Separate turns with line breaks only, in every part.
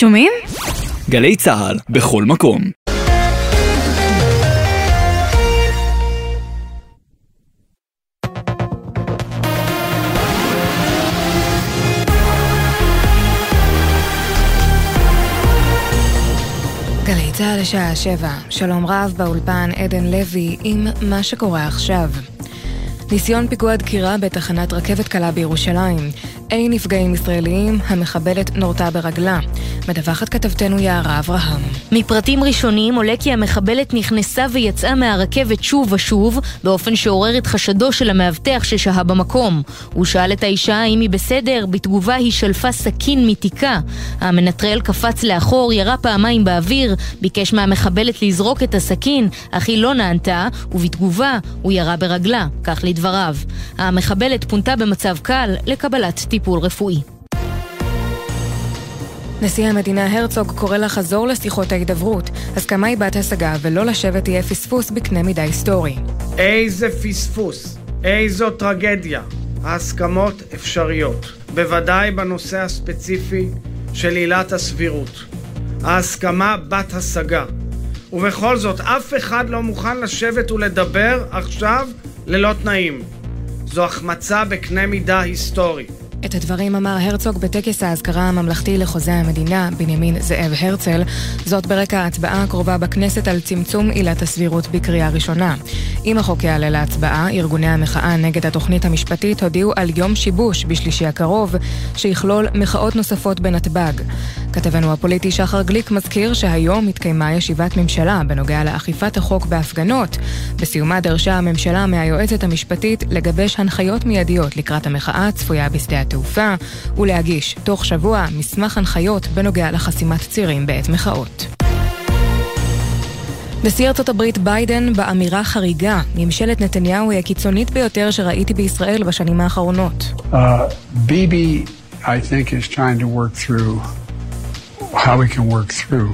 שומעים?
גלי צה"ל, בכל מקום.
גלי צה"ל לשעה שבע, שלום רב באולפן עדן לוי עם מה שקורה עכשיו. ניסיון פיגוע דקירה בתחנת רכבת קלה בירושלים. אין נפגעים ישראליים, המחבלת נורתה ברגלה. מדווחת כתבתנו יערה אברהם.
מפרטים ראשוניים עולה כי המחבלת נכנסה ויצאה מהרכבת שוב ושוב, באופן שעורר את חשדו של המאבטח ששהה במקום. הוא שאל את האישה האם היא בסדר, בתגובה היא שלפה סכין מתיקה. המנטרל קפץ לאחור, ירה פעמיים באוויר, ביקש מהמחבלת לזרוק את הסכין, אך היא לא נענתה, ובתגובה הוא ירה ברגלה, כך לדבריו. המחבלת פונתה במצב קל לקבלת טיפול רפואי.
נשיא המדינה הרצוג קורא לחזור לשיחות ההידברות. הסכמה היא בת השגה ולא לשבת יהיה פספוס בקנה מידה היסטורי.
איזה פספוס, איזו טרגדיה. ההסכמות אפשריות, בוודאי בנושא הספציפי של עילת הסבירות. ההסכמה בת השגה. ובכל זאת, אף אחד לא מוכן לשבת ולדבר עכשיו ללא תנאים. זו החמצה בקנה מידה היסטורי.
את הדברים אמר הרצוג בטקס האזכרה הממלכתי לחוזה המדינה, בנימין זאב הרצל, זאת ברקע ההצבעה הקרובה בכנסת על צמצום עילת הסבירות בקריאה ראשונה. אם החוק יעלה להצבעה, ארגוני המחאה נגד התוכנית המשפטית הודיעו על יום שיבוש בשלישי הקרוב, שיכלול מחאות נוספות בנתב"ג. כתבנו הפוליטי שחר גליק מזכיר שהיום התקיימה ישיבת ממשלה בנוגע לאכיפת החוק בהפגנות. בסיומה דרשה הממשלה מהיועצת המשפטית לגבש הנחיות מיידיות לקראת המחאה הצפויה בשדה התעופה, ולהגיש תוך שבוע מסמך הנחיות בנוגע לחסימת צירים בעת מחאות. נשיא ארצות הברית ביידן באמירה חריגה, ממשלת נתניהו היא הקיצונית ביותר שראיתי בישראל בשנים האחרונות.
Uh, Bibi, I think, is trying to work through how we can work through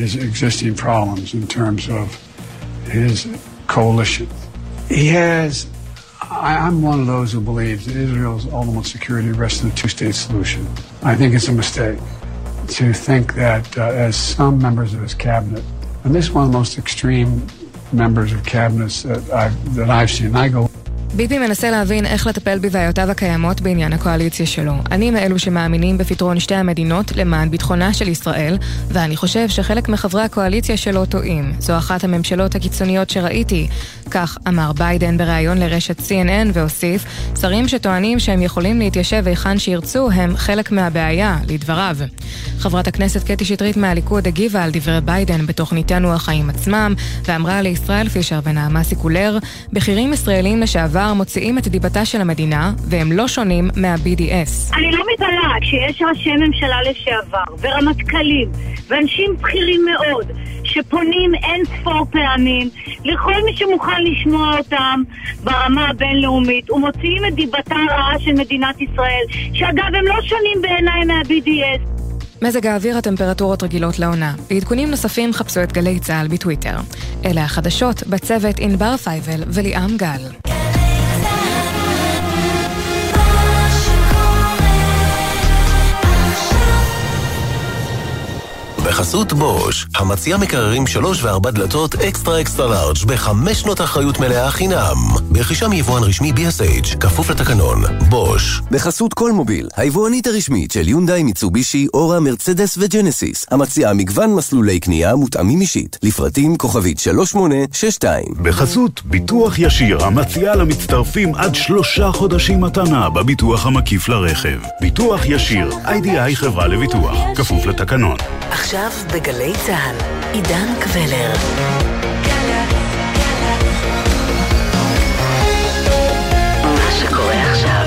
his existing problems in terms of his coalition. He has, I, I'm one of those who believes that Israel's ultimate security rests in a two state solution. I think it's a mistake to think that, uh, as some members of his cabinet, and this is one of the most extreme members of cabinets that I've, that I've seen. I go
ביבי מנסה להבין איך לטפל בבעיותיו הקיימות בעניין הקואליציה שלו. אני מאלו שמאמינים בפתרון שתי המדינות למען ביטחונה של ישראל, ואני חושב שחלק מחברי הקואליציה שלו טועים. זו אחת הממשלות הקיצוניות שראיתי. כך אמר ביידן בריאיון לרשת CNN והוסיף, שרים שטוענים שהם יכולים להתיישב היכן שירצו הם חלק מהבעיה, לדבריו. חברת הכנסת קטי שטרית מהליכוד הגיבה על דברי ביידן בתוכניתנו החיים עצמם, ואמרה לישראל פישר ונעמה סיקולר, בכירים ישראלים לשעבר מוציאים את דיבתה של המדינה, והם לא שונים מה-BDS.
אני לא מתעלה כשיש ראשי ממשלה לשעבר, ורמטכ"לים, ואנשים בכירים מאוד, שפונים אין ספור פעמים לכל מי שמוכן לשמוע אותם ברמה הבינלאומית, ומוציאים את דיבתה הרעה של מדינת ישראל, שאגב הם לא שונים בעיניי מה-BDS.
מזג האוויר הטמפרטורות רגילות לעונה. בעדכונים נוספים חפשו את גלי צה"ל בטוויטר. אלה החדשות בצוות ענבר פייבל וליאם גל.
בחסות בוש, המציע מקררים שלוש וארבע דלתות אקסטרה אקסטרה לארג' בחמש שנות אחריות מלאה חינם. ברכישה מיבואן רשמי BSH, כפוף לתקנון. בוש.
בחסות כל מוביל, היבואנית הרשמית של יונדאי, מיצובישי, אורה, מרצדס וג'נסיס, המציעה מגוון מסלולי קנייה מותאמים אישית, לפרטים כוכבית 3862.
בחסות ביטוח ישיר, המציעה למצטרפים עד שלושה חודשים מתנה בביטוח המקיף לרכב. ביטוח ישיר, איי-די-איי חברה לביטוח, כפוף לתקנון.
עכשיו בגלי צה"ל, עידן קבלר. עכשיו.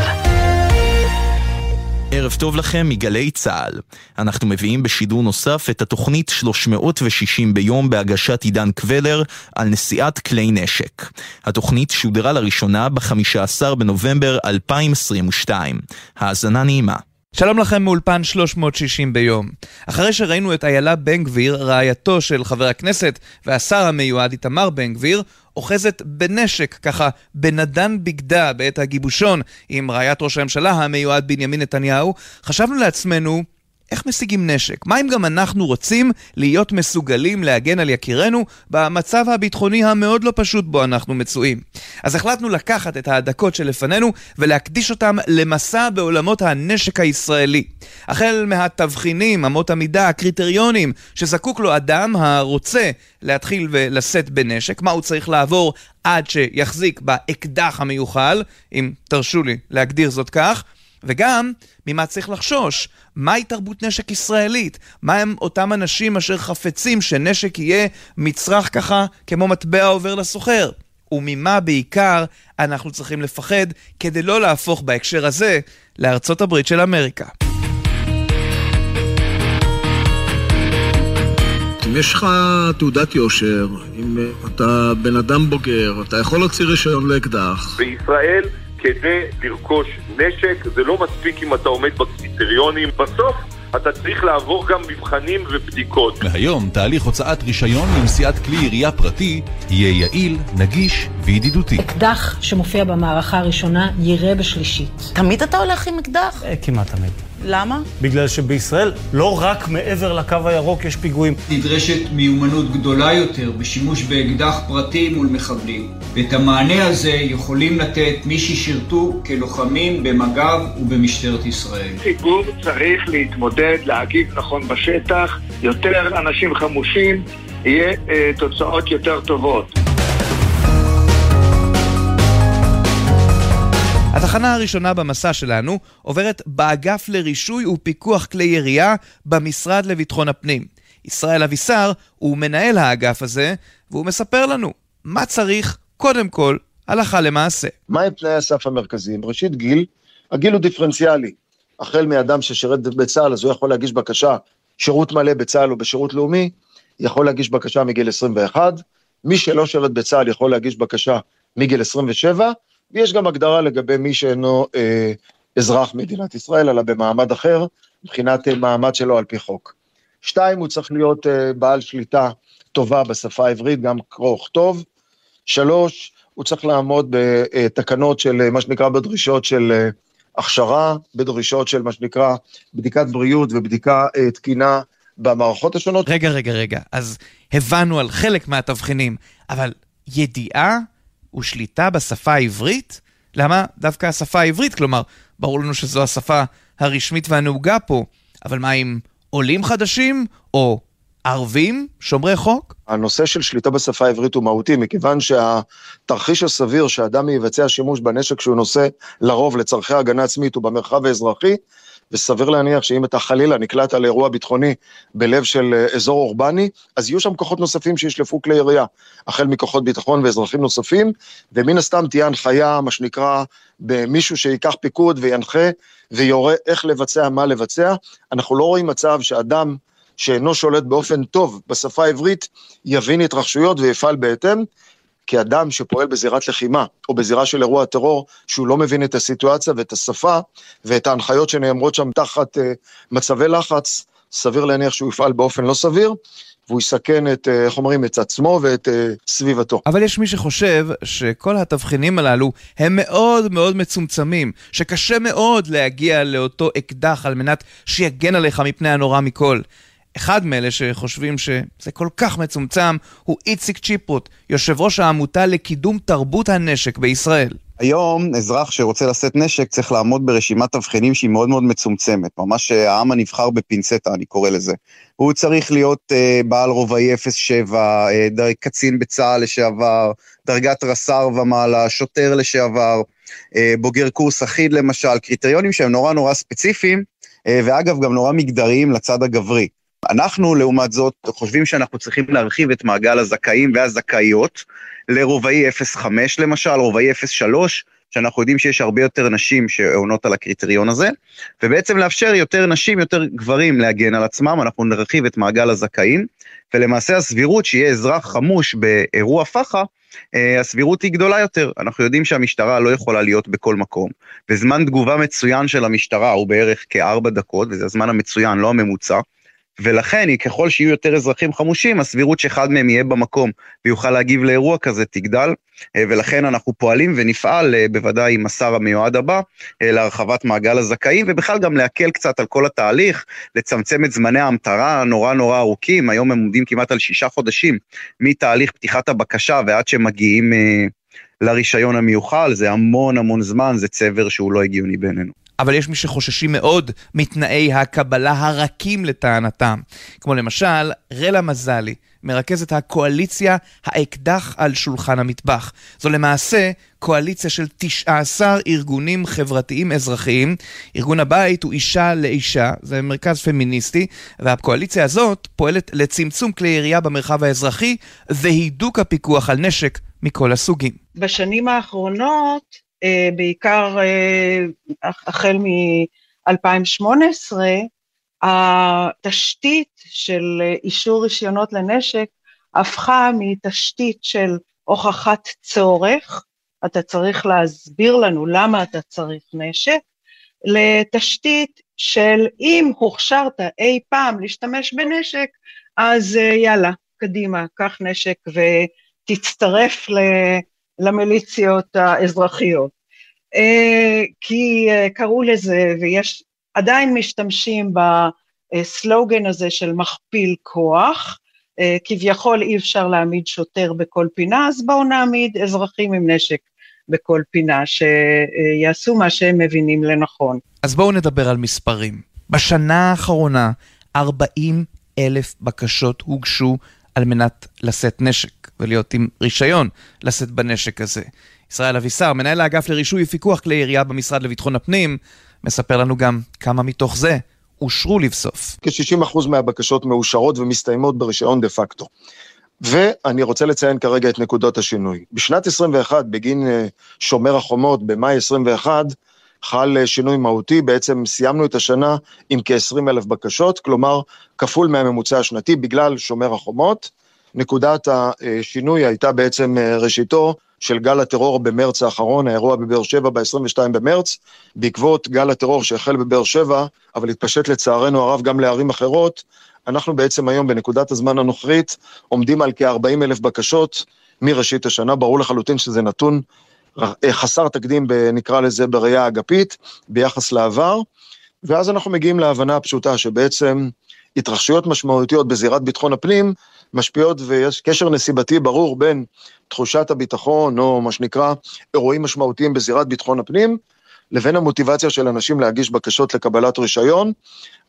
ערב טוב לכם מגלי צה"ל. אנחנו מביאים בשידור נוסף את התוכנית 360 ביום בהגשת עידן קבלר על נשיאת כלי נשק. התוכנית שודרה לראשונה ב-15 בנובמבר 2022. האזנה נעימה.
שלום לכם מאולפן 360 ביום. אחרי שראינו את איילה בן גביר, רעייתו של חבר הכנסת והשר המיועד איתמר בן גביר, אוחזת בנשק, ככה בנדן בגדה בעת הגיבושון עם רעיית ראש הממשלה המיועד בנימין נתניהו, חשבנו לעצמנו, איך משיגים נשק? מה אם גם אנחנו רוצים להיות מסוגלים להגן על יקירנו במצב הביטחוני המאוד לא פשוט בו אנחנו מצויים? אז החלטנו לקחת את הדקות שלפנינו ולהקדיש אותם למסע בעולמות הנשק הישראלי. החל מהתבחינים, אמות המידה, הקריטריונים שזקוק לו אדם הרוצה להתחיל ולשאת בנשק, מה הוא צריך לעבור עד שיחזיק באקדח המיוחל, אם תרשו לי להגדיר זאת כך, וגם ממה צריך לחשוש. מהי תרבות נשק ישראלית? מה הם אותם אנשים אשר חפצים שנשק יהיה מצרך ככה כמו מטבע עובר לסוחר? וממה בעיקר אנחנו צריכים לפחד כדי לא להפוך בהקשר הזה לארצות הברית של אמריקה.
אם יש לך תעודת יושר, אם אתה בן אדם בוגר, אתה יכול להוציא רישיון לאקדח.
בישראל כדי לרכוש נשק, זה לא מספיק אם אתה עומד בקריטריונים. בסוף אתה צריך לעבור גם מבחנים ובדיקות.
מהיום תהליך הוצאת רישיון לנשיאת כלי ירייה פרטי יהיה יעיל, נגיש וידידותי.
אקדח שמופיע במערכה הראשונה יירה בשלישית.
תמיד אתה הולך עם אקדח?
כמעט תמיד.
למה?
בגלל שבישראל לא רק מעבר לקו הירוק יש פיגועים.
נדרשת מיומנות גדולה יותר בשימוש באקדח פרטי מול מחבלים. ואת המענה הזה יכולים לתת מי ששירתו כלוחמים במג"ב ובמשטרת ישראל.
ציבור צריך להתמודד, להגיב נכון בשטח, יותר אנשים חמושים, יהיה אה, תוצאות יותר טובות.
התחנה הראשונה במסע שלנו עוברת באגף לרישוי ופיקוח כלי ירייה במשרד לביטחון הפנים. ישראל אבישר הוא מנהל האגף הזה, והוא מספר לנו מה צריך קודם כל הלכה למעשה.
מהם תנאי הסף המרכזיים? ראשית גיל, הגיל הוא דיפרנציאלי. החל מאדם ששירת בצה"ל, אז הוא יכול להגיש בקשה שירות מלא בצה"ל או בשירות לאומי, יכול להגיש בקשה מגיל 21, מי שלא שירת בצה"ל יכול להגיש בקשה מגיל 27, ויש גם הגדרה לגבי מי שאינו אה, אזרח מדינת ישראל, אלא במעמד אחר, מבחינת אה, מעמד שלו על פי חוק. שתיים, הוא צריך להיות אה, בעל שליטה טובה בשפה העברית, גם קרוא וכתוב. שלוש, הוא צריך לעמוד בתקנות של אה, מה שנקרא בדרישות של אה, הכשרה, בדרישות של מה שנקרא בדיקת בריאות ובדיקה אה, תקינה במערכות השונות.
רגע, רגע, רגע, אז הבנו על חלק מהתבחינים, אבל ידיעה ושליטה בשפה העברית? למה דווקא השפה העברית? כלומר, ברור לנו שזו השפה הרשמית והנהוגה פה, אבל מה עם עולים חדשים או ערבים שומרי חוק?
הנושא של שליטה בשפה העברית הוא מהותי, מכיוון שהתרחיש הסביר שאדם יבצע שימוש בנשק שהוא נושא לרוב לצורכי הגנה עצמית ובמרחב האזרחי, וסביר להניח שאם אתה חלילה נקלעת לאירוע ביטחוני בלב של אה, אזור אורבני, אז יהיו שם כוחות נוספים שישלפו כלי ירייה, החל מכוחות ביטחון ואזרחים נוספים, ומן הסתם תהיה הנחיה, מה שנקרא, במישהו שיקח פיקוד וינחה ויורה איך לבצע, מה לבצע. אנחנו לא רואים מצב שאדם שאינו שולט באופן טוב בשפה העברית, יבין התרחשויות ויפעל בהתאם. כאדם שפועל בזירת לחימה, או בזירה של אירוע טרור, שהוא לא מבין את הסיטואציה ואת השפה, ואת ההנחיות שנאמרות שם תחת uh, מצבי לחץ, סביר להניח שהוא יפעל באופן לא סביר. והוא יסכן את, אה, איך אומרים, את עצמו ואת uh, סביבתו.
אבל יש מי שחושב שכל התבחינים הללו הם מאוד מאוד מצומצמים, שקשה מאוד להגיע לאותו אקדח על מנת שיגן עליך מפני הנורא מכל. אחד מאלה שחושבים שזה כל כך מצומצם הוא איציק צ'יפרוט, יושב ראש העמותה לקידום תרבות הנשק בישראל.
היום אזרח שרוצה לשאת נשק צריך לעמוד ברשימת תבחינים שהיא מאוד מאוד מצומצמת, ממש העם הנבחר בפינצטה אני קורא לזה. הוא צריך להיות uh, בעל רובעי 07, uh, דרג קצין בצה"ל לשעבר, דרגת רס"ר ומעלה, שוטר לשעבר, uh, בוגר קורס אחיד למשל, קריטריונים שהם נורא נורא ספציפיים, uh, ואגב גם נורא מגדריים לצד הגברי. אנחנו, לעומת זאת, חושבים שאנחנו צריכים להרחיב את מעגל הזכאים והזכאיות לרובעי 05 למשל, רובעי 03, שאנחנו יודעים שיש הרבה יותר נשים שעונות על הקריטריון הזה, ובעצם לאפשר יותר נשים, יותר גברים להגן על עצמם, אנחנו נרחיב את מעגל הזכאים, ולמעשה הסבירות שיהיה אזרח חמוש באירוע פח"ע, אה, הסבירות היא גדולה יותר. אנחנו יודעים שהמשטרה לא יכולה להיות בכל מקום, וזמן תגובה מצוין של המשטרה הוא בערך כארבע דקות, וזה הזמן המצוין, לא הממוצע. ולכן, ככל שיהיו יותר אזרחים חמושים, הסבירות שאחד מהם יהיה במקום ויוכל להגיב לאירוע כזה תגדל, אה, ולכן אנחנו פועלים ונפעל, אה, בוודאי עם השר המיועד הבא, אה, להרחבת מעגל הזכאים, ובכלל גם להקל קצת על כל התהליך, לצמצם את זמני ההמטרה הנורא נורא ארוכים, היום הם עומדים כמעט על שישה חודשים, מתהליך פתיחת הבקשה ועד שמגיעים לרישיון המיוחל, זה המון המון זמן, זה צבר שהוא לא הגיוני בעינינו.
אבל יש מי שחוששים מאוד מתנאי הקבלה הרכים לטענתם. כמו למשל, רלה מזלי, מרכזת הקואליציה האקדח על שולחן המטבח. זו למעשה קואליציה של 19 ארגונים חברתיים אזרחיים. ארגון הבית הוא אישה לאישה, זה מרכז פמיניסטי, והקואליציה הזאת פועלת לצמצום כלי ירייה במרחב האזרחי והידוק הפיקוח על נשק מכל הסוגים.
בשנים האחרונות בעיקר אה, החל מ-2018, התשתית של אישור רישיונות לנשק הפכה מתשתית של הוכחת צורך, אתה צריך להסביר לנו למה אתה צריך נשק, לתשתית של אם הוכשרת אי פעם להשתמש בנשק, אז אה, יאללה, קדימה, קח נשק ותצטרף למיליציות האזרחיות. אה, כי אה, קראו לזה, ויש, עדיין משתמשים בסלוגן הזה של מכפיל כוח, אה, כביכול אי אפשר להעמיד שוטר בכל פינה, אז בואו נעמיד אזרחים עם נשק בכל פינה, שיעשו מה שהם מבינים לנכון.
אז בואו נדבר על מספרים. בשנה האחרונה 40 אלף בקשות הוגשו על מנת לשאת נשק ולהיות עם רישיון לשאת בנשק הזה. ישראל אבישר, מנהל האגף לרישוי ופיקוח כלי ירייה במשרד לביטחון הפנים, מספר לנו גם כמה מתוך זה אושרו לבסוף.
כ-60% מהבקשות מאושרות ומסתיימות ברישיון דה פקטו. ואני רוצה לציין כרגע את נקודות השינוי. בשנת 21, בגין אה, שומר החומות, במאי 21, חל אה, שינוי מהותי, בעצם סיימנו את השנה עם כ-20 אלף בקשות, כלומר כפול מהממוצע השנתי בגלל שומר החומות. נקודת השינוי הייתה בעצם אה, ראשיתו של גל הטרור במרץ האחרון, האירוע בבאר שבע ב-22 במרץ, בעקבות גל הטרור שהחל בבאר שבע, אבל התפשט לצערנו הרב גם לערים אחרות, אנחנו בעצם היום בנקודת הזמן הנוכרית עומדים על כ-40 אלף בקשות מראשית השנה, ברור לחלוטין שזה נתון אה, חסר תקדים, נקרא לזה, בראייה אגפית, ביחס לעבר, ואז אנחנו מגיעים להבנה הפשוטה שבעצם התרחשויות משמעותיות בזירת ביטחון הפנים משפיעות ויש קשר נסיבתי ברור בין תחושת הביטחון, או מה שנקרא אירועים משמעותיים בזירת ביטחון הפנים, לבין המוטיבציה של אנשים להגיש בקשות לקבלת רישיון.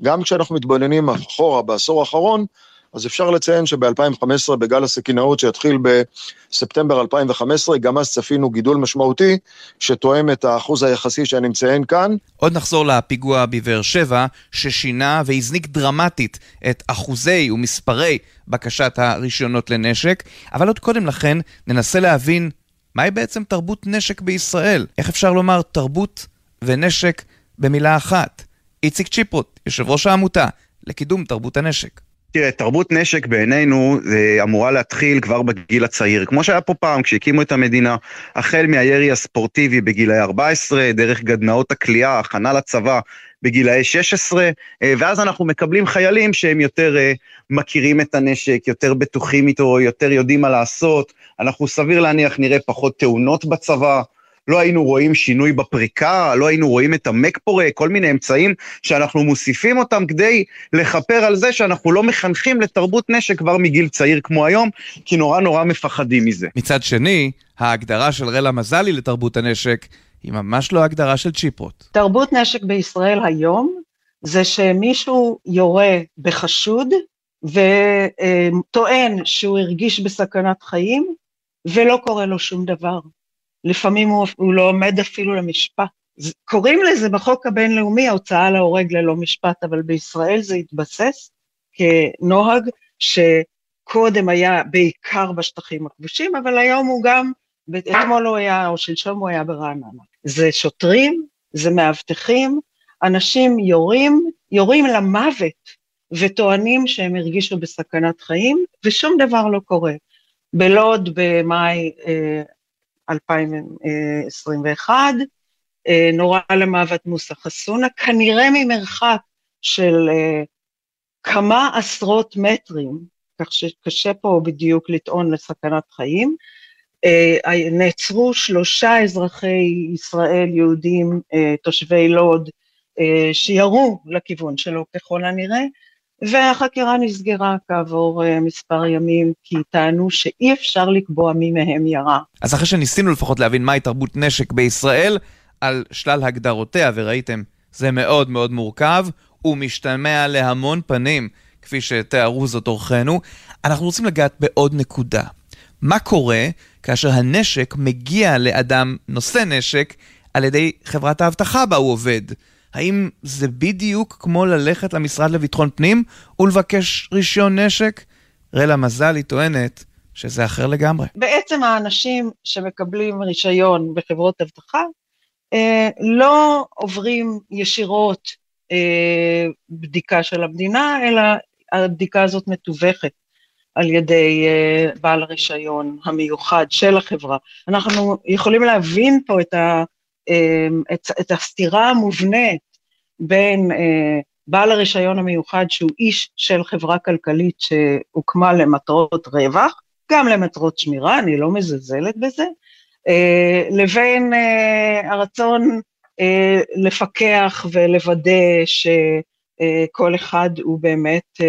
גם כשאנחנו מתבוננים אחורה בעשור האחרון, אז אפשר לציין שב-2015, בגל הסכינאות שהתחיל בספטמבר 2015, גם אז צפינו גידול משמעותי, שתואם את האחוז היחסי שאני מציין כאן.
עוד נחזור לפיגוע בבאר שבע, ששינה והזניק דרמטית את אחוזי ומספרי בקשת הרישיונות לנשק, אבל עוד קודם לכן ננסה להבין מהי בעצם תרבות נשק בישראל. איך אפשר לומר תרבות ונשק במילה אחת? איציק צ'יפרוט, יושב ראש העמותה לקידום תרבות הנשק.
תראה, תרבות נשק בעינינו אמורה להתחיל כבר בגיל הצעיר, כמו שהיה פה פעם כשהקימו את המדינה, החל מהירי הספורטיבי בגילאי 14, דרך גדנאות הכלייה, הכנה לצבא בגילאי 16, אה, ואז אנחנו מקבלים חיילים שהם יותר אה, מכירים את הנשק, יותר בטוחים איתו, יותר יודעים מה לעשות, אנחנו סביר להניח נראה פחות תאונות בצבא. לא היינו רואים שינוי בפריקה, לא היינו רואים את המק פורה, כל מיני אמצעים שאנחנו מוסיפים אותם כדי לכפר על זה שאנחנו לא מחנכים לתרבות נשק כבר מגיל צעיר כמו היום, כי נורא נורא מפחדים מזה.
מצד שני, ההגדרה של רלה מזלי לתרבות הנשק היא ממש לא הגדרה של צ'יפרוט.
תרבות נשק בישראל היום זה שמישהו יורה בחשוד וטוען שהוא הרגיש בסכנת חיים ולא קורה לו שום דבר. לפעמים הוא, הוא לא עומד אפילו למשפט. קוראים לזה בחוק הבינלאומי ההוצאה להורג ללא משפט, אבל בישראל זה התבסס כנוהג שקודם היה בעיקר בשטחים הכבושים, אבל היום הוא גם, אתמול הוא היה, או שלשום הוא היה ברעננה. זה שוטרים, זה מאבטחים, אנשים יורים, יורים למוות וטוענים שהם הרגישו בסכנת חיים, ושום דבר לא קורה. בלוד במאי אה, 2021, אה, נורה למוות מוסא חסונה, כנראה ממרחק של כמה עשרות מטרים, כך שקשה פה בדיוק לטעון לסכנת חיים, אה, נעצרו שלושה אזרחי ישראל יהודים אה, תושבי לוד אה, שירו לכיוון שלו ככל הנראה, והחקירה נסגרה כעבור מספר ימים, כי טענו שאי אפשר לקבוע מי מהם ירה.
אז אחרי שניסינו לפחות להבין מהי תרבות נשק בישראל, על שלל הגדרותיה, וראיתם, זה מאוד מאוד מורכב, ומשתמע להמון פנים, כפי שתיארו זאת אורחינו, אנחנו רוצים לגעת בעוד נקודה. מה קורה כאשר הנשק מגיע לאדם נושא נשק על ידי חברת האבטחה בה הוא עובד? האם זה בדיוק כמו ללכת למשרד לביטחון פנים ולבקש רישיון נשק? רלה מזלי טוענת שזה אחר לגמרי.
בעצם האנשים שמקבלים רישיון בחברות אבטחה אה, לא עוברים ישירות אה, בדיקה של המדינה, אלא הבדיקה הזאת מתווכת על ידי uh, בעל הרישיון המיוחד של החברה. אנחנו יכולים להבין פה את, ה, את, את הסתירה המובנית בין uh, בעל הרישיון המיוחד שהוא איש של חברה כלכלית שהוקמה למטרות רווח, גם למטרות שמירה, אני לא מזלזלת בזה, uh, לבין uh, הרצון לפקח ולוודא שכל אחד הוא באמת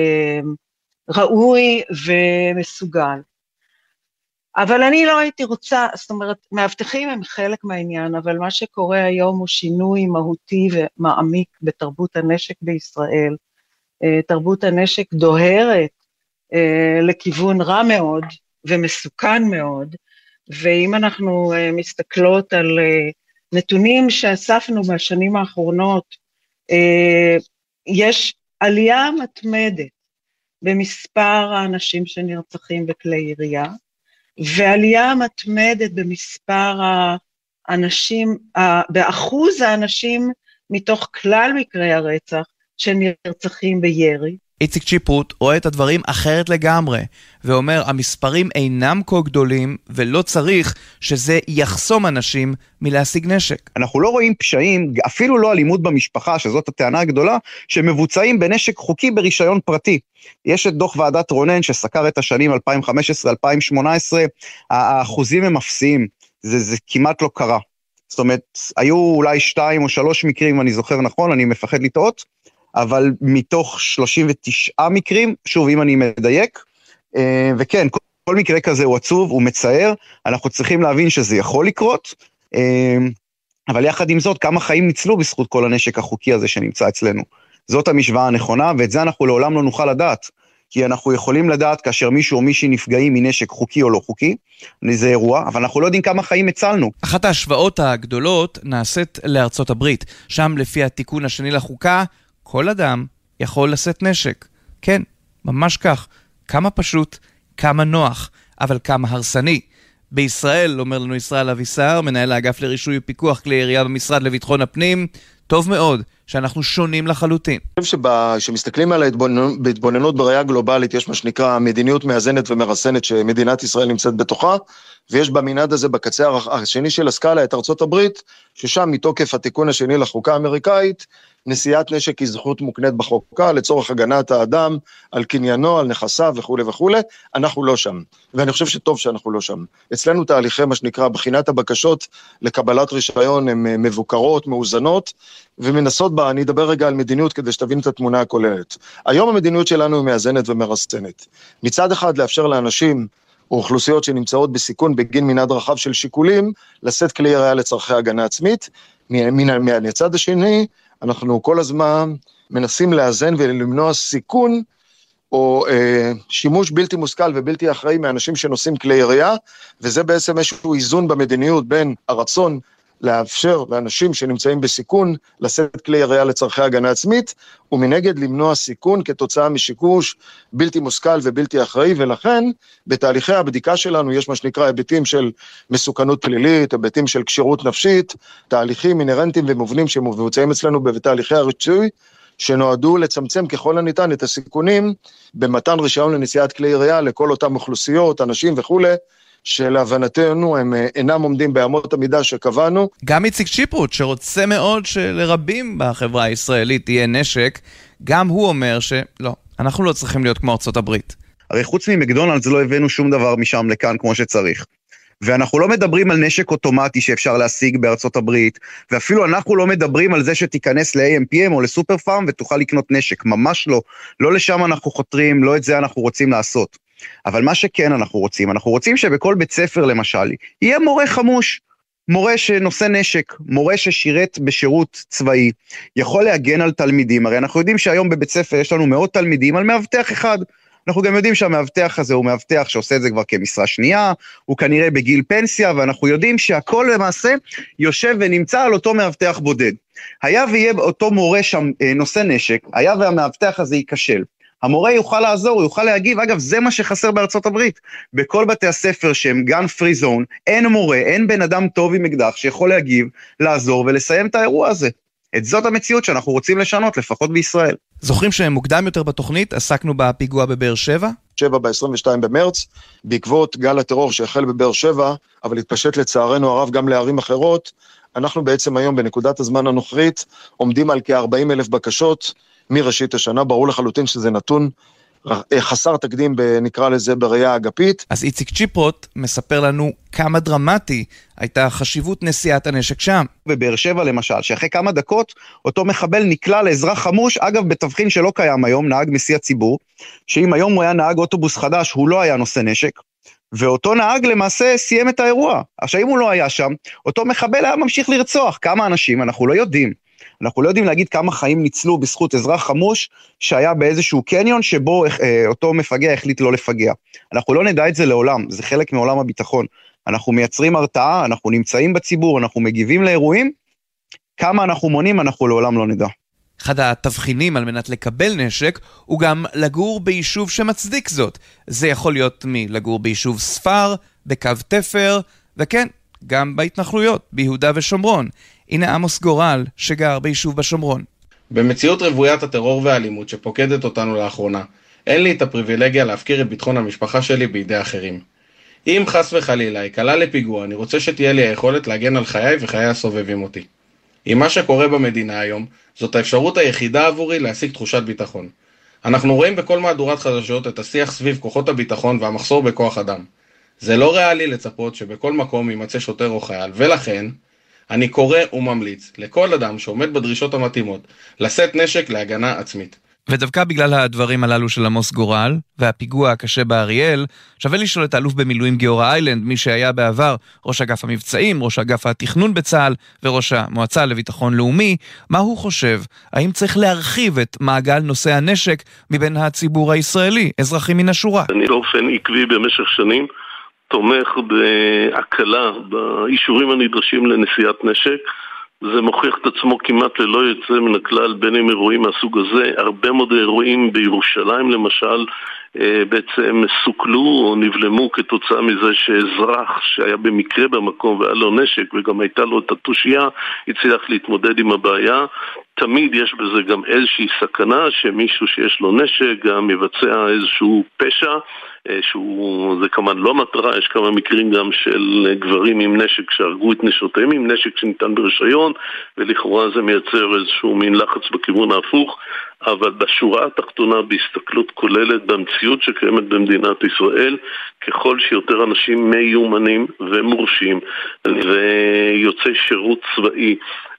ראוי ומסוגל. אבל אני לא הייתי רוצה, זאת אומרת, מאבטחים הם חלק מהעניין, אבל מה שקורה היום הוא שינוי מהותי ומעמיק בתרבות הנשק בישראל. אה, תרבות הנשק דוהרת אה, לכיוון רע מאוד ומסוכן מאוד, ואם אנחנו אה, מסתכלות על נתונים שאספנו מהשנים האחרונות, יש עלייה מתמדת במספר האנשים שנרצחים בכלי ירייה, ועלייה מתמדת במספר האנשים, באחוז האנשים מתוך כלל מקרי הרצח שנרצחים בירי.
איציק צ'יפרוט רואה את הדברים אחרת לגמרי, ואומר, המספרים אינם כה גדולים, ולא צריך שזה יחסום אנשים מלהשיג נשק.
אנחנו לא רואים פשעים, אפילו לא אלימות במשפחה, שזאת הטענה הגדולה, שמבוצעים בנשק חוקי ברישיון פרטי. יש את דוח ועדת רונן שסקר את השנים 2015-2018, האחוזים הם אפסיים, זה, זה כמעט לא קרה. זאת אומרת, היו אולי שתיים או שלוש מקרים, אם אני זוכר נכון, אני מפחד לטעות, אבל מתוך 39 מקרים, שוב, אם אני מדייק, אה, וכן, כל, מקרה כזה הוא עצוב, הוא מצער, אנחנו צריכים להבין שזה יכול לקרות, אה, אבל יחד עם זאת, כמה חיים ניצלו בזכות כל הנשק החוקי הזה שנמצא אצלנו. זאת המשוואה הנכונה, ואת זה אנחנו לעולם לא נוכל לדעת. כי אנחנו יכולים לדעת כאשר מישהו או מישהי נפגעים מנשק חוקי או לא חוקי, זה אירוע, אבל אנחנו לא יודעים כמה חיים הצלנו.
אחת ההשוואות הגדולות נעשית לארצות הברית. שם לפי התיקון השני לחוקה, כל אדם יכול לשאת נשק. כן, ממש כך. כמה פשוט, כמה נוח, אבל כמה הרסני. בישראל, אומר לנו ישראל אבישר, מנהל האגף לרישוי ופיקוח כלי ירייה במשרד לביטחון הפנים, טוב מאוד שאנחנו שונים לחלוטין.
אני חושב שכשמסתכלים על ההתבוננות, בראייה גלובלית, יש מה שנקרא מדיניות מאזנת ומרסנת שמדינת ישראל נמצאת בתוכה, ויש במנעד הזה בקצה השני של הסקאלה את ארצות הברית, ששם מתוקף התיקון השני לחוקה האמריקאית, נשיאת נשק היא זכות מוקנית בחוקה לצורך הגנת האדם על קניינו, על נכסיו וכולי וכולי, אנחנו לא שם. ואני חושב שטוב שאנחנו לא שם. אצלנו תהליכי, מה שנקרא, בחינת הבקשות לקבלת רישיון הן אה, מבוקרות, מאוזנות, ומנסות בה, אני אדבר רגע על מדיניות כדי שתבין את התמונה הכוללת. היום המדיניות שלנו היא מאזנת ומרסנת. מצד אחד, לאפשר לאנשים או אוכלוסיות שנמצאות בסיכון בגין מנעד רחב של שיקולים, לשאת כלי ירייה לצורכי הגנה עצמית. מהצד השני, אנחנו כל הזמן מנסים לאזן ולמנוע סיכון או אה, שימוש בלתי מושכל ובלתי אחראי מאנשים שנושאים כלי ירייה, וזה בעצם איזשהו איזון במדיניות בין הרצון לאפשר לאנשים שנמצאים בסיכון לשאת כלי ירייה לצורכי הגנה עצמית, ומנגד למנוע סיכון כתוצאה משיקוש בלתי מושכל ובלתי אחראי, ולכן בתהליכי הבדיקה שלנו יש מה שנקרא היבטים של מסוכנות פלילית, היבטים של כשירות נפשית, תהליכים אינהרנטיים ומובנים שמבוצעים אצלנו בתהליכי הריצוי, שנועדו לצמצם ככל הניתן את הסיכונים במתן רישיון לנשיאת כלי ירייה לכל אותם אוכלוסיות, אנשים וכולי, שלהבנתנו הם אה, אינם עומדים באמות המידה שקבענו.
גם איציק צ'יפרוט, שרוצה מאוד שלרבים בחברה הישראלית יהיה נשק, גם הוא אומר שלא, אנחנו לא צריכים להיות כמו ארצות הברית.
הרי חוץ ממקדונלדס לא הבאנו שום דבר משם לכאן כמו שצריך. ואנחנו לא מדברים על נשק אוטומטי שאפשר להשיג בארצות הברית, ואפילו אנחנו לא מדברים על זה שתיכנס ל-AMPM או לסופר פארם ותוכל לקנות נשק, ממש לא. לא לשם אנחנו חותרים, לא את זה אנחנו רוצים לעשות. אבל מה שכן אנחנו רוצים, אנחנו רוצים שבכל בית ספר למשל, יהיה מורה חמוש. מורה שנושא נשק, מורה ששירת בשירות צבאי, יכול להגן על תלמידים, הרי אנחנו יודעים שהיום בבית ספר יש לנו מאות תלמידים על מאבטח אחד. אנחנו גם יודעים שהמאבטח הזה הוא מאבטח שעושה את זה כבר כמשרה שנייה, הוא כנראה בגיל פנסיה, ואנחנו יודעים שהכל למעשה יושב ונמצא על אותו מאבטח בודד. היה ויהיה אותו מורה שם אה, נושא נשק, היה והמאבטח הזה ייכשל. המורה יוכל לעזור, הוא יוכל להגיב. אגב, זה מה שחסר בארצות הברית. בכל בתי הספר שהם גן פרי זון, אין מורה, אין בן אדם טוב עם אקדח שיכול להגיב, לעזור ולסיים את האירוע הזה. את זאת המציאות שאנחנו רוצים לשנות, לפחות בישראל.
זוכרים שמוקדם יותר בתוכנית עסקנו בפיגוע בבאר שבע?
שבע ב-22 במרץ, בעקבות גל הטרור שהחל בבאר שבע, אבל התפשט לצערנו הרב גם לערים אחרות, אנחנו בעצם היום בנקודת הזמן הנוכרית עומדים על כ-40 אלף בקשות מראשית השנה, ברור לחלוטין שזה נתון חסר תקדים, נקרא לזה, בראייה אגפית.
אז איציק צ'יפרוט מספר לנו כמה דרמטי הייתה חשיבות נשיאת הנשק שם.
בבאר שבע למשל, שאחרי כמה דקות אותו מחבל נקלע לאזרח חמוש, אגב בתבחין שלא קיים היום, נהג מסיע ציבור, שאם היום הוא היה נהג אוטובוס חדש, הוא לא היה נושא נשק. ואותו נהג למעשה סיים את האירוע. עכשיו אם הוא לא היה שם, אותו מחבל היה ממשיך לרצוח. כמה אנשים, אנחנו לא יודעים. אנחנו לא יודעים להגיד כמה חיים ניצלו בזכות אזרח חמוש שהיה באיזשהו קניון שבו אה, אותו מפגע החליט לא לפגע. אנחנו לא נדע את זה לעולם, זה חלק מעולם הביטחון. אנחנו מייצרים הרתעה, אנחנו נמצאים בציבור, אנחנו מגיבים לאירועים, כמה אנחנו מונים אנחנו לעולם לא נדע.
אחד התבחינים על מנת לקבל נשק הוא גם לגור ביישוב שמצדיק זאת. זה יכול להיות מלגור ביישוב ספר, בקו תפר, וכן, גם בהתנחלויות, ביהודה ושומרון. הנה עמוס גורל, שגר ביישוב בשומרון.
במציאות רוויית הטרור והאלימות שפוקדת אותנו לאחרונה, אין לי את הפריבילגיה להפקיר את ביטחון המשפחה שלי בידי אחרים. אם חס וחלילה ייקלע לפיגוע, אני רוצה שתהיה לי היכולת להגן על חיי וחיי הסובבים אותי. עם מה שקורה במדינה היום, זאת האפשרות היחידה עבורי להשיג תחושת ביטחון. אנחנו רואים בכל מהדורת חדשות את השיח סביב כוחות הביטחון והמחסור בכוח אדם. זה לא ריאלי לצפות שבכל מקום יימצא שוטר או חייל, ולכן, אני קורא וממליץ לכל אדם שעומד בדרישות המתאימות לשאת נשק להגנה עצמית.
ודווקא בגלל הדברים הללו של עמוס גורל, והפיגוע הקשה באריאל, שווה לשאול את האלוף במילואים גיורא איילנד, מי שהיה בעבר ראש אגף המבצעים, ראש אגף התכנון בצה"ל וראש המועצה לביטחון לאומי, מה הוא חושב? האם צריך להרחיב את מעגל נושאי הנשק מבין הציבור הישראלי, אזרחים מן השורה?
אני באופן עקבי במשך שנים תומך בהקלה באישורים הנדרשים לנשיאת נשק. זה מוכיח את עצמו כמעט ללא יוצא מן הכלל בין אם אירועים מהסוג הזה. הרבה מאוד אירועים בירושלים למשל אה, בעצם סוכלו או נבלמו כתוצאה מזה שאזרח שהיה במקרה במקום והיה לו נשק וגם הייתה לו את התושייה הצליח להתמודד עם הבעיה. תמיד יש בזה גם איזושהי סכנה שמישהו שיש לו נשק גם יבצע איזשהו פשע שהוא, זה כמובן לא מטרה, יש כמה מקרים גם של גברים עם נשק שהרגו את נשותיהם עם נשק שניתן ברישיון ולכאורה זה מייצר איזשהו מין לחץ בכיוון ההפוך אבל בשורה התחתונה, בהסתכלות כוללת במציאות שקיימת במדינת ישראל, ככל שיותר אנשים מיומנים ומורשים ויוצאי שירות צבאי אה,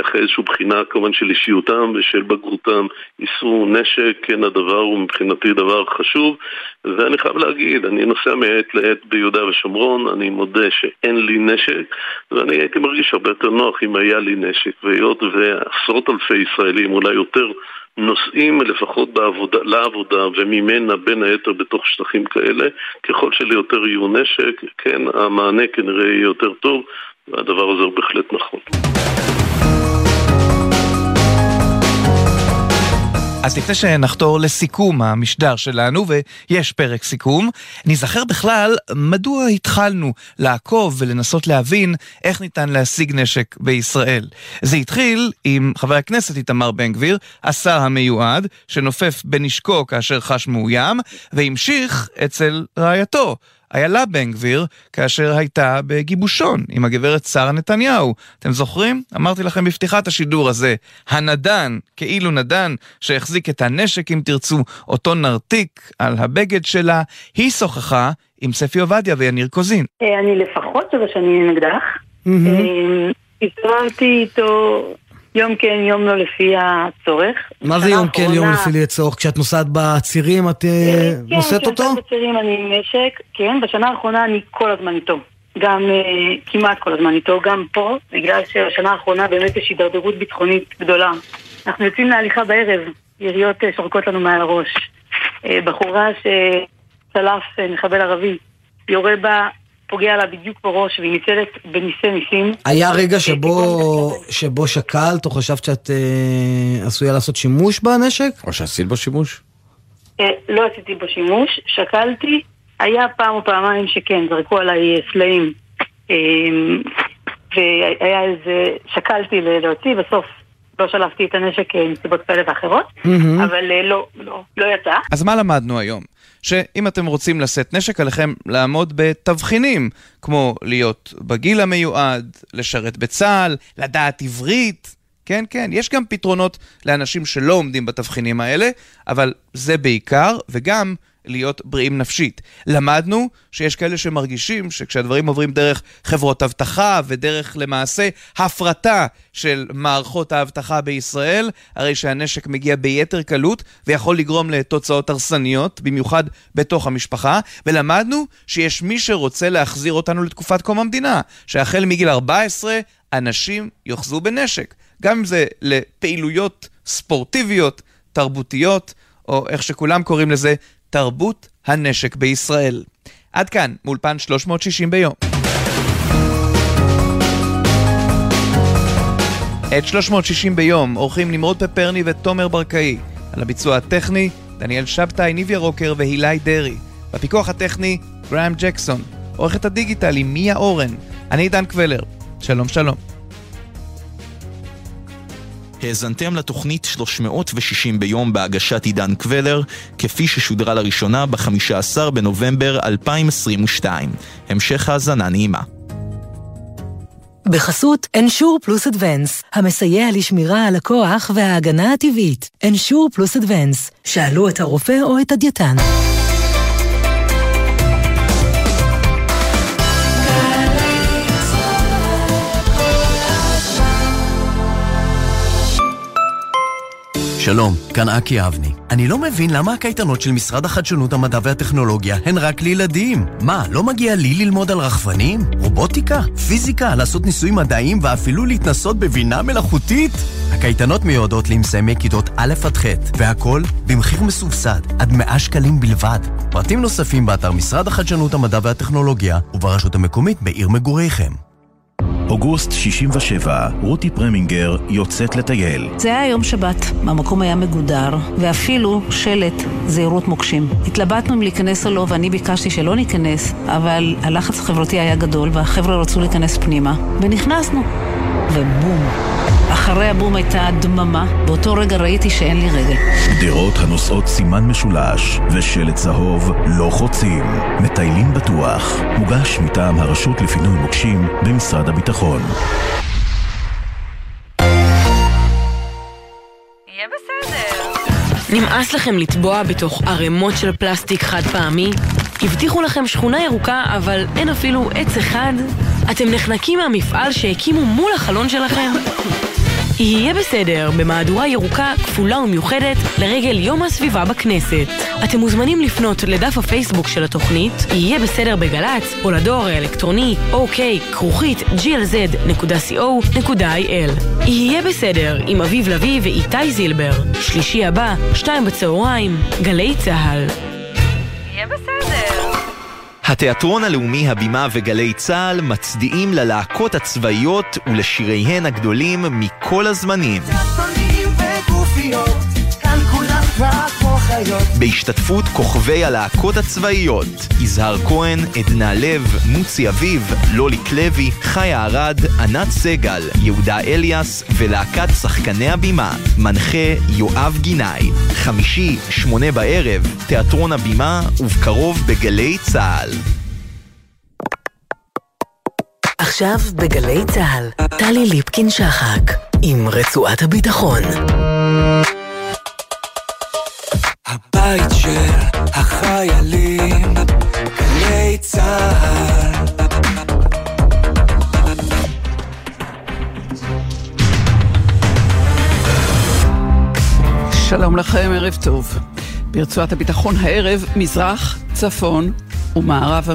אחרי איזושהי בחינה כמובן של אישיותם ושל בגרותם יישאו נשק, כן הדבר הוא מבחינתי דבר חשוב ואני חייב להגיד, אני נוסע מעת לעת ביהודה ושומרון, אני מודה שאין לי נשק ואני הייתי מרגיש הרבה יותר נוח אם היה לי נשק והיות ועשרות אלפי ישראלים, אולי יותר נוסעים לפחות בעבודה, לעבודה וממנה בין היתר בתוך שטחים כאלה, ככל שליותר יהיו נשק, כן, המענה כנראה יהיה יותר טוב והדבר הזה הוא בהחלט נכון.
אז לפני שנחתור לסיכום המשדר שלנו, ויש פרק סיכום, נזכר בכלל מדוע התחלנו לעקוב ולנסות להבין איך ניתן להשיג נשק בישראל. זה התחיל עם חבר הכנסת איתמר בן גביר, השר המיועד, שנופף בנשקו כאשר חש מאוים, והמשיך אצל רעייתו, איילה בן גביר כאשר הייתה בגיבושון עם הגברת שרה נתניהו. אתם זוכרים? אמרתי לכם בפתיחת השידור הזה, הנדן, כאילו נדן, שהחזיק את הנשק אם תרצו, אותו נרתיק על הבגד שלה, היא שוחחה עם ספי עובדיה ויניר קוזין.
אה, אני לפחות שבע שנים עם אקדח. אה, התרמתי איתו יום כן, יום לא לפי הצורך.
מה זה יום כן, יום לפי הצורך? כשאת נוסעת בצירים את אה, נושאת אותו?
כן, כשאני בצירים אני עם נשק, כן, בשנה האחרונה אני כל הזמן איתו. גם כמעט כל הזמן איתו, גם פה, בגלל שבשנה האחרונה באמת יש הידרדרות ביטחונית גדולה. אנחנו יוצאים להליכה בערב, יריות שורקות לנו מעל הראש. בחורה שצלף מחבל ערבי, יורה בה פוגע לה בדיוק בראש והיא ניצלת בניסי ניסים.
היה רגע שבו, שבו שקלת או חשבת שאת אה, עשויה לעשות שימוש בנשק?
או שעשית בו שימוש?
אה, לא עשיתי בו שימוש, שקלתי, היה פעם או פעמיים שכן, זרקו עליי סלעים. אה, והיה איזה, שקלתי להוציא, בסוף לא שלפתי את הנשק אה, מסיבות כאלה ואחרות,
מהמם.
אבל אה, לא, לא, לא יצא.
אז מה למדנו היום? שאם אתם רוצים לשאת נשק עליכם לעמוד בתבחינים, כמו להיות בגיל המיועד, לשרת בצה"ל, לדעת עברית. כן, כן, יש גם פתרונות לאנשים שלא עומדים בתבחינים האלה, אבל זה בעיקר, וגם להיות בריאים נפשית. למדנו שיש כאלה שמרגישים שכשהדברים עוברים דרך חברות אבטחה ודרך למעשה הפרטה של מערכות האבטחה בישראל, הרי שהנשק מגיע ביתר קלות ויכול לגרום לתוצאות הרסניות, במיוחד בתוך המשפחה, ולמדנו שיש מי שרוצה להחזיר אותנו לתקופת קום המדינה, שהחל מגיל 14 אנשים יאחזו בנשק, גם אם זה לפעילויות ספורטיביות, תרבותיות, או איך שכולם קוראים לזה, תרבות הנשק בישראל. עד כאן, מאולפן 360 ביום. את 360 ביום עורכים נמרוד פפרני ותומר ברקאי. על הביצוע הטכני, דניאל שבתאי, ניביה רוקר והילי דרעי. בפיקוח הטכני, גראם ג'קסון. עורכת הדיגיטל היא מיה אורן. אני עידן קבלר. שלום שלום.
האזנתם לתוכנית 360 ביום בהגשת עידן קבלר, כפי ששודרה לראשונה ב-15 בנובמבר 2022. המשך האזנה נעימה.
בחסות אנשור פלוס אדוונס, המסייע לשמירה על הכוח וההגנה הטבעית. אנשור פלוס אדוונס, שאלו את הרופא או את הדייתן.
שלום, כאן אקי אבני. אני לא מבין למה הקייטנות של משרד החדשנות, המדע והטכנולוגיה הן רק לילדים. מה, לא מגיע לי ללמוד על רחפנים? רובוטיקה? פיזיקה? לעשות ניסויים מדעיים ואפילו להתנסות בבינה מלאכותית? הקייטנות מיועדות למסיימי כיתות א' עד ח', והכל במחיר מסובסד, עד 100 שקלים בלבד. פרטים נוספים באתר משרד החדשנות, המדע והטכנולוגיה וברשות המקומית בעיר מגוריכם.
אוגוסט 67, רותי פרמינגר יוצאת לטייל.
זה היה יום שבת, המקום היה מגודר, ואפילו שלט זהירות מוקשים. התלבטנו אם להיכנס או לא, ואני ביקשתי שלא ניכנס, אבל הלחץ החברתי היה גדול, והחבר'ה רצו להיכנס פנימה, ונכנסנו. ובום. אחרי הבום הייתה דממה, באותו רגע ראיתי שאין לי רגל.
גדרות הנושאות סימן משולש ושלט צהוב לא חוצים. מטיילים בטוח. מוגש מטעם הרשות לפינוי מוקשים במשרד הביטחון.
נמאס לכם לטבוע בתוך ערימות של פלסטיק חד פעמי? הבטיחו לכם שכונה ירוקה, אבל אין אפילו עץ אחד? אתם נחנקים מהמפעל שהקימו מול החלון שלכם? יהיה בסדר, במהדורה ירוקה כפולה ומיוחדת לרגל יום הסביבה בכנסת. אתם מוזמנים לפנות לדף הפייסבוק של התוכנית, יהיה בסדר בגל"צ, או לדואר האלקטרוני אוקיי, כרוכית glz.co.il. יהיה בסדר עם אביב לביא ואיתי זילבר. שלישי הבא, שתיים בצהריים, גלי צה"ל. יהיה בסדר.
התיאטרון הלאומי, הבימה וגלי צה"ל מצדיעים ללהקות הצבאיות ולשיריהן הגדולים מכל הזמנים. בהשתתפות כוכבי הלהקות הצבאיות יזהר כהן, עדנה לב, מוצי אביב, לוליק לוי, חיה ארד, ענת סגל, יהודה אליאס ולהקת שחקני הבימה. מנחה יואב גינאי. חמישי, שמונה בערב, תיאטרון הבימה ובקרוב בגלי צה"ל.
עכשיו בגלי צה"ל, טלי ליפקין-שחק, עם רצועת הביטחון.
הבית של החיילים, גלי צה"ל.
שלום לכם, ערב טוב. ברצועת הביטחון הערב, מזרח, צפון ומערב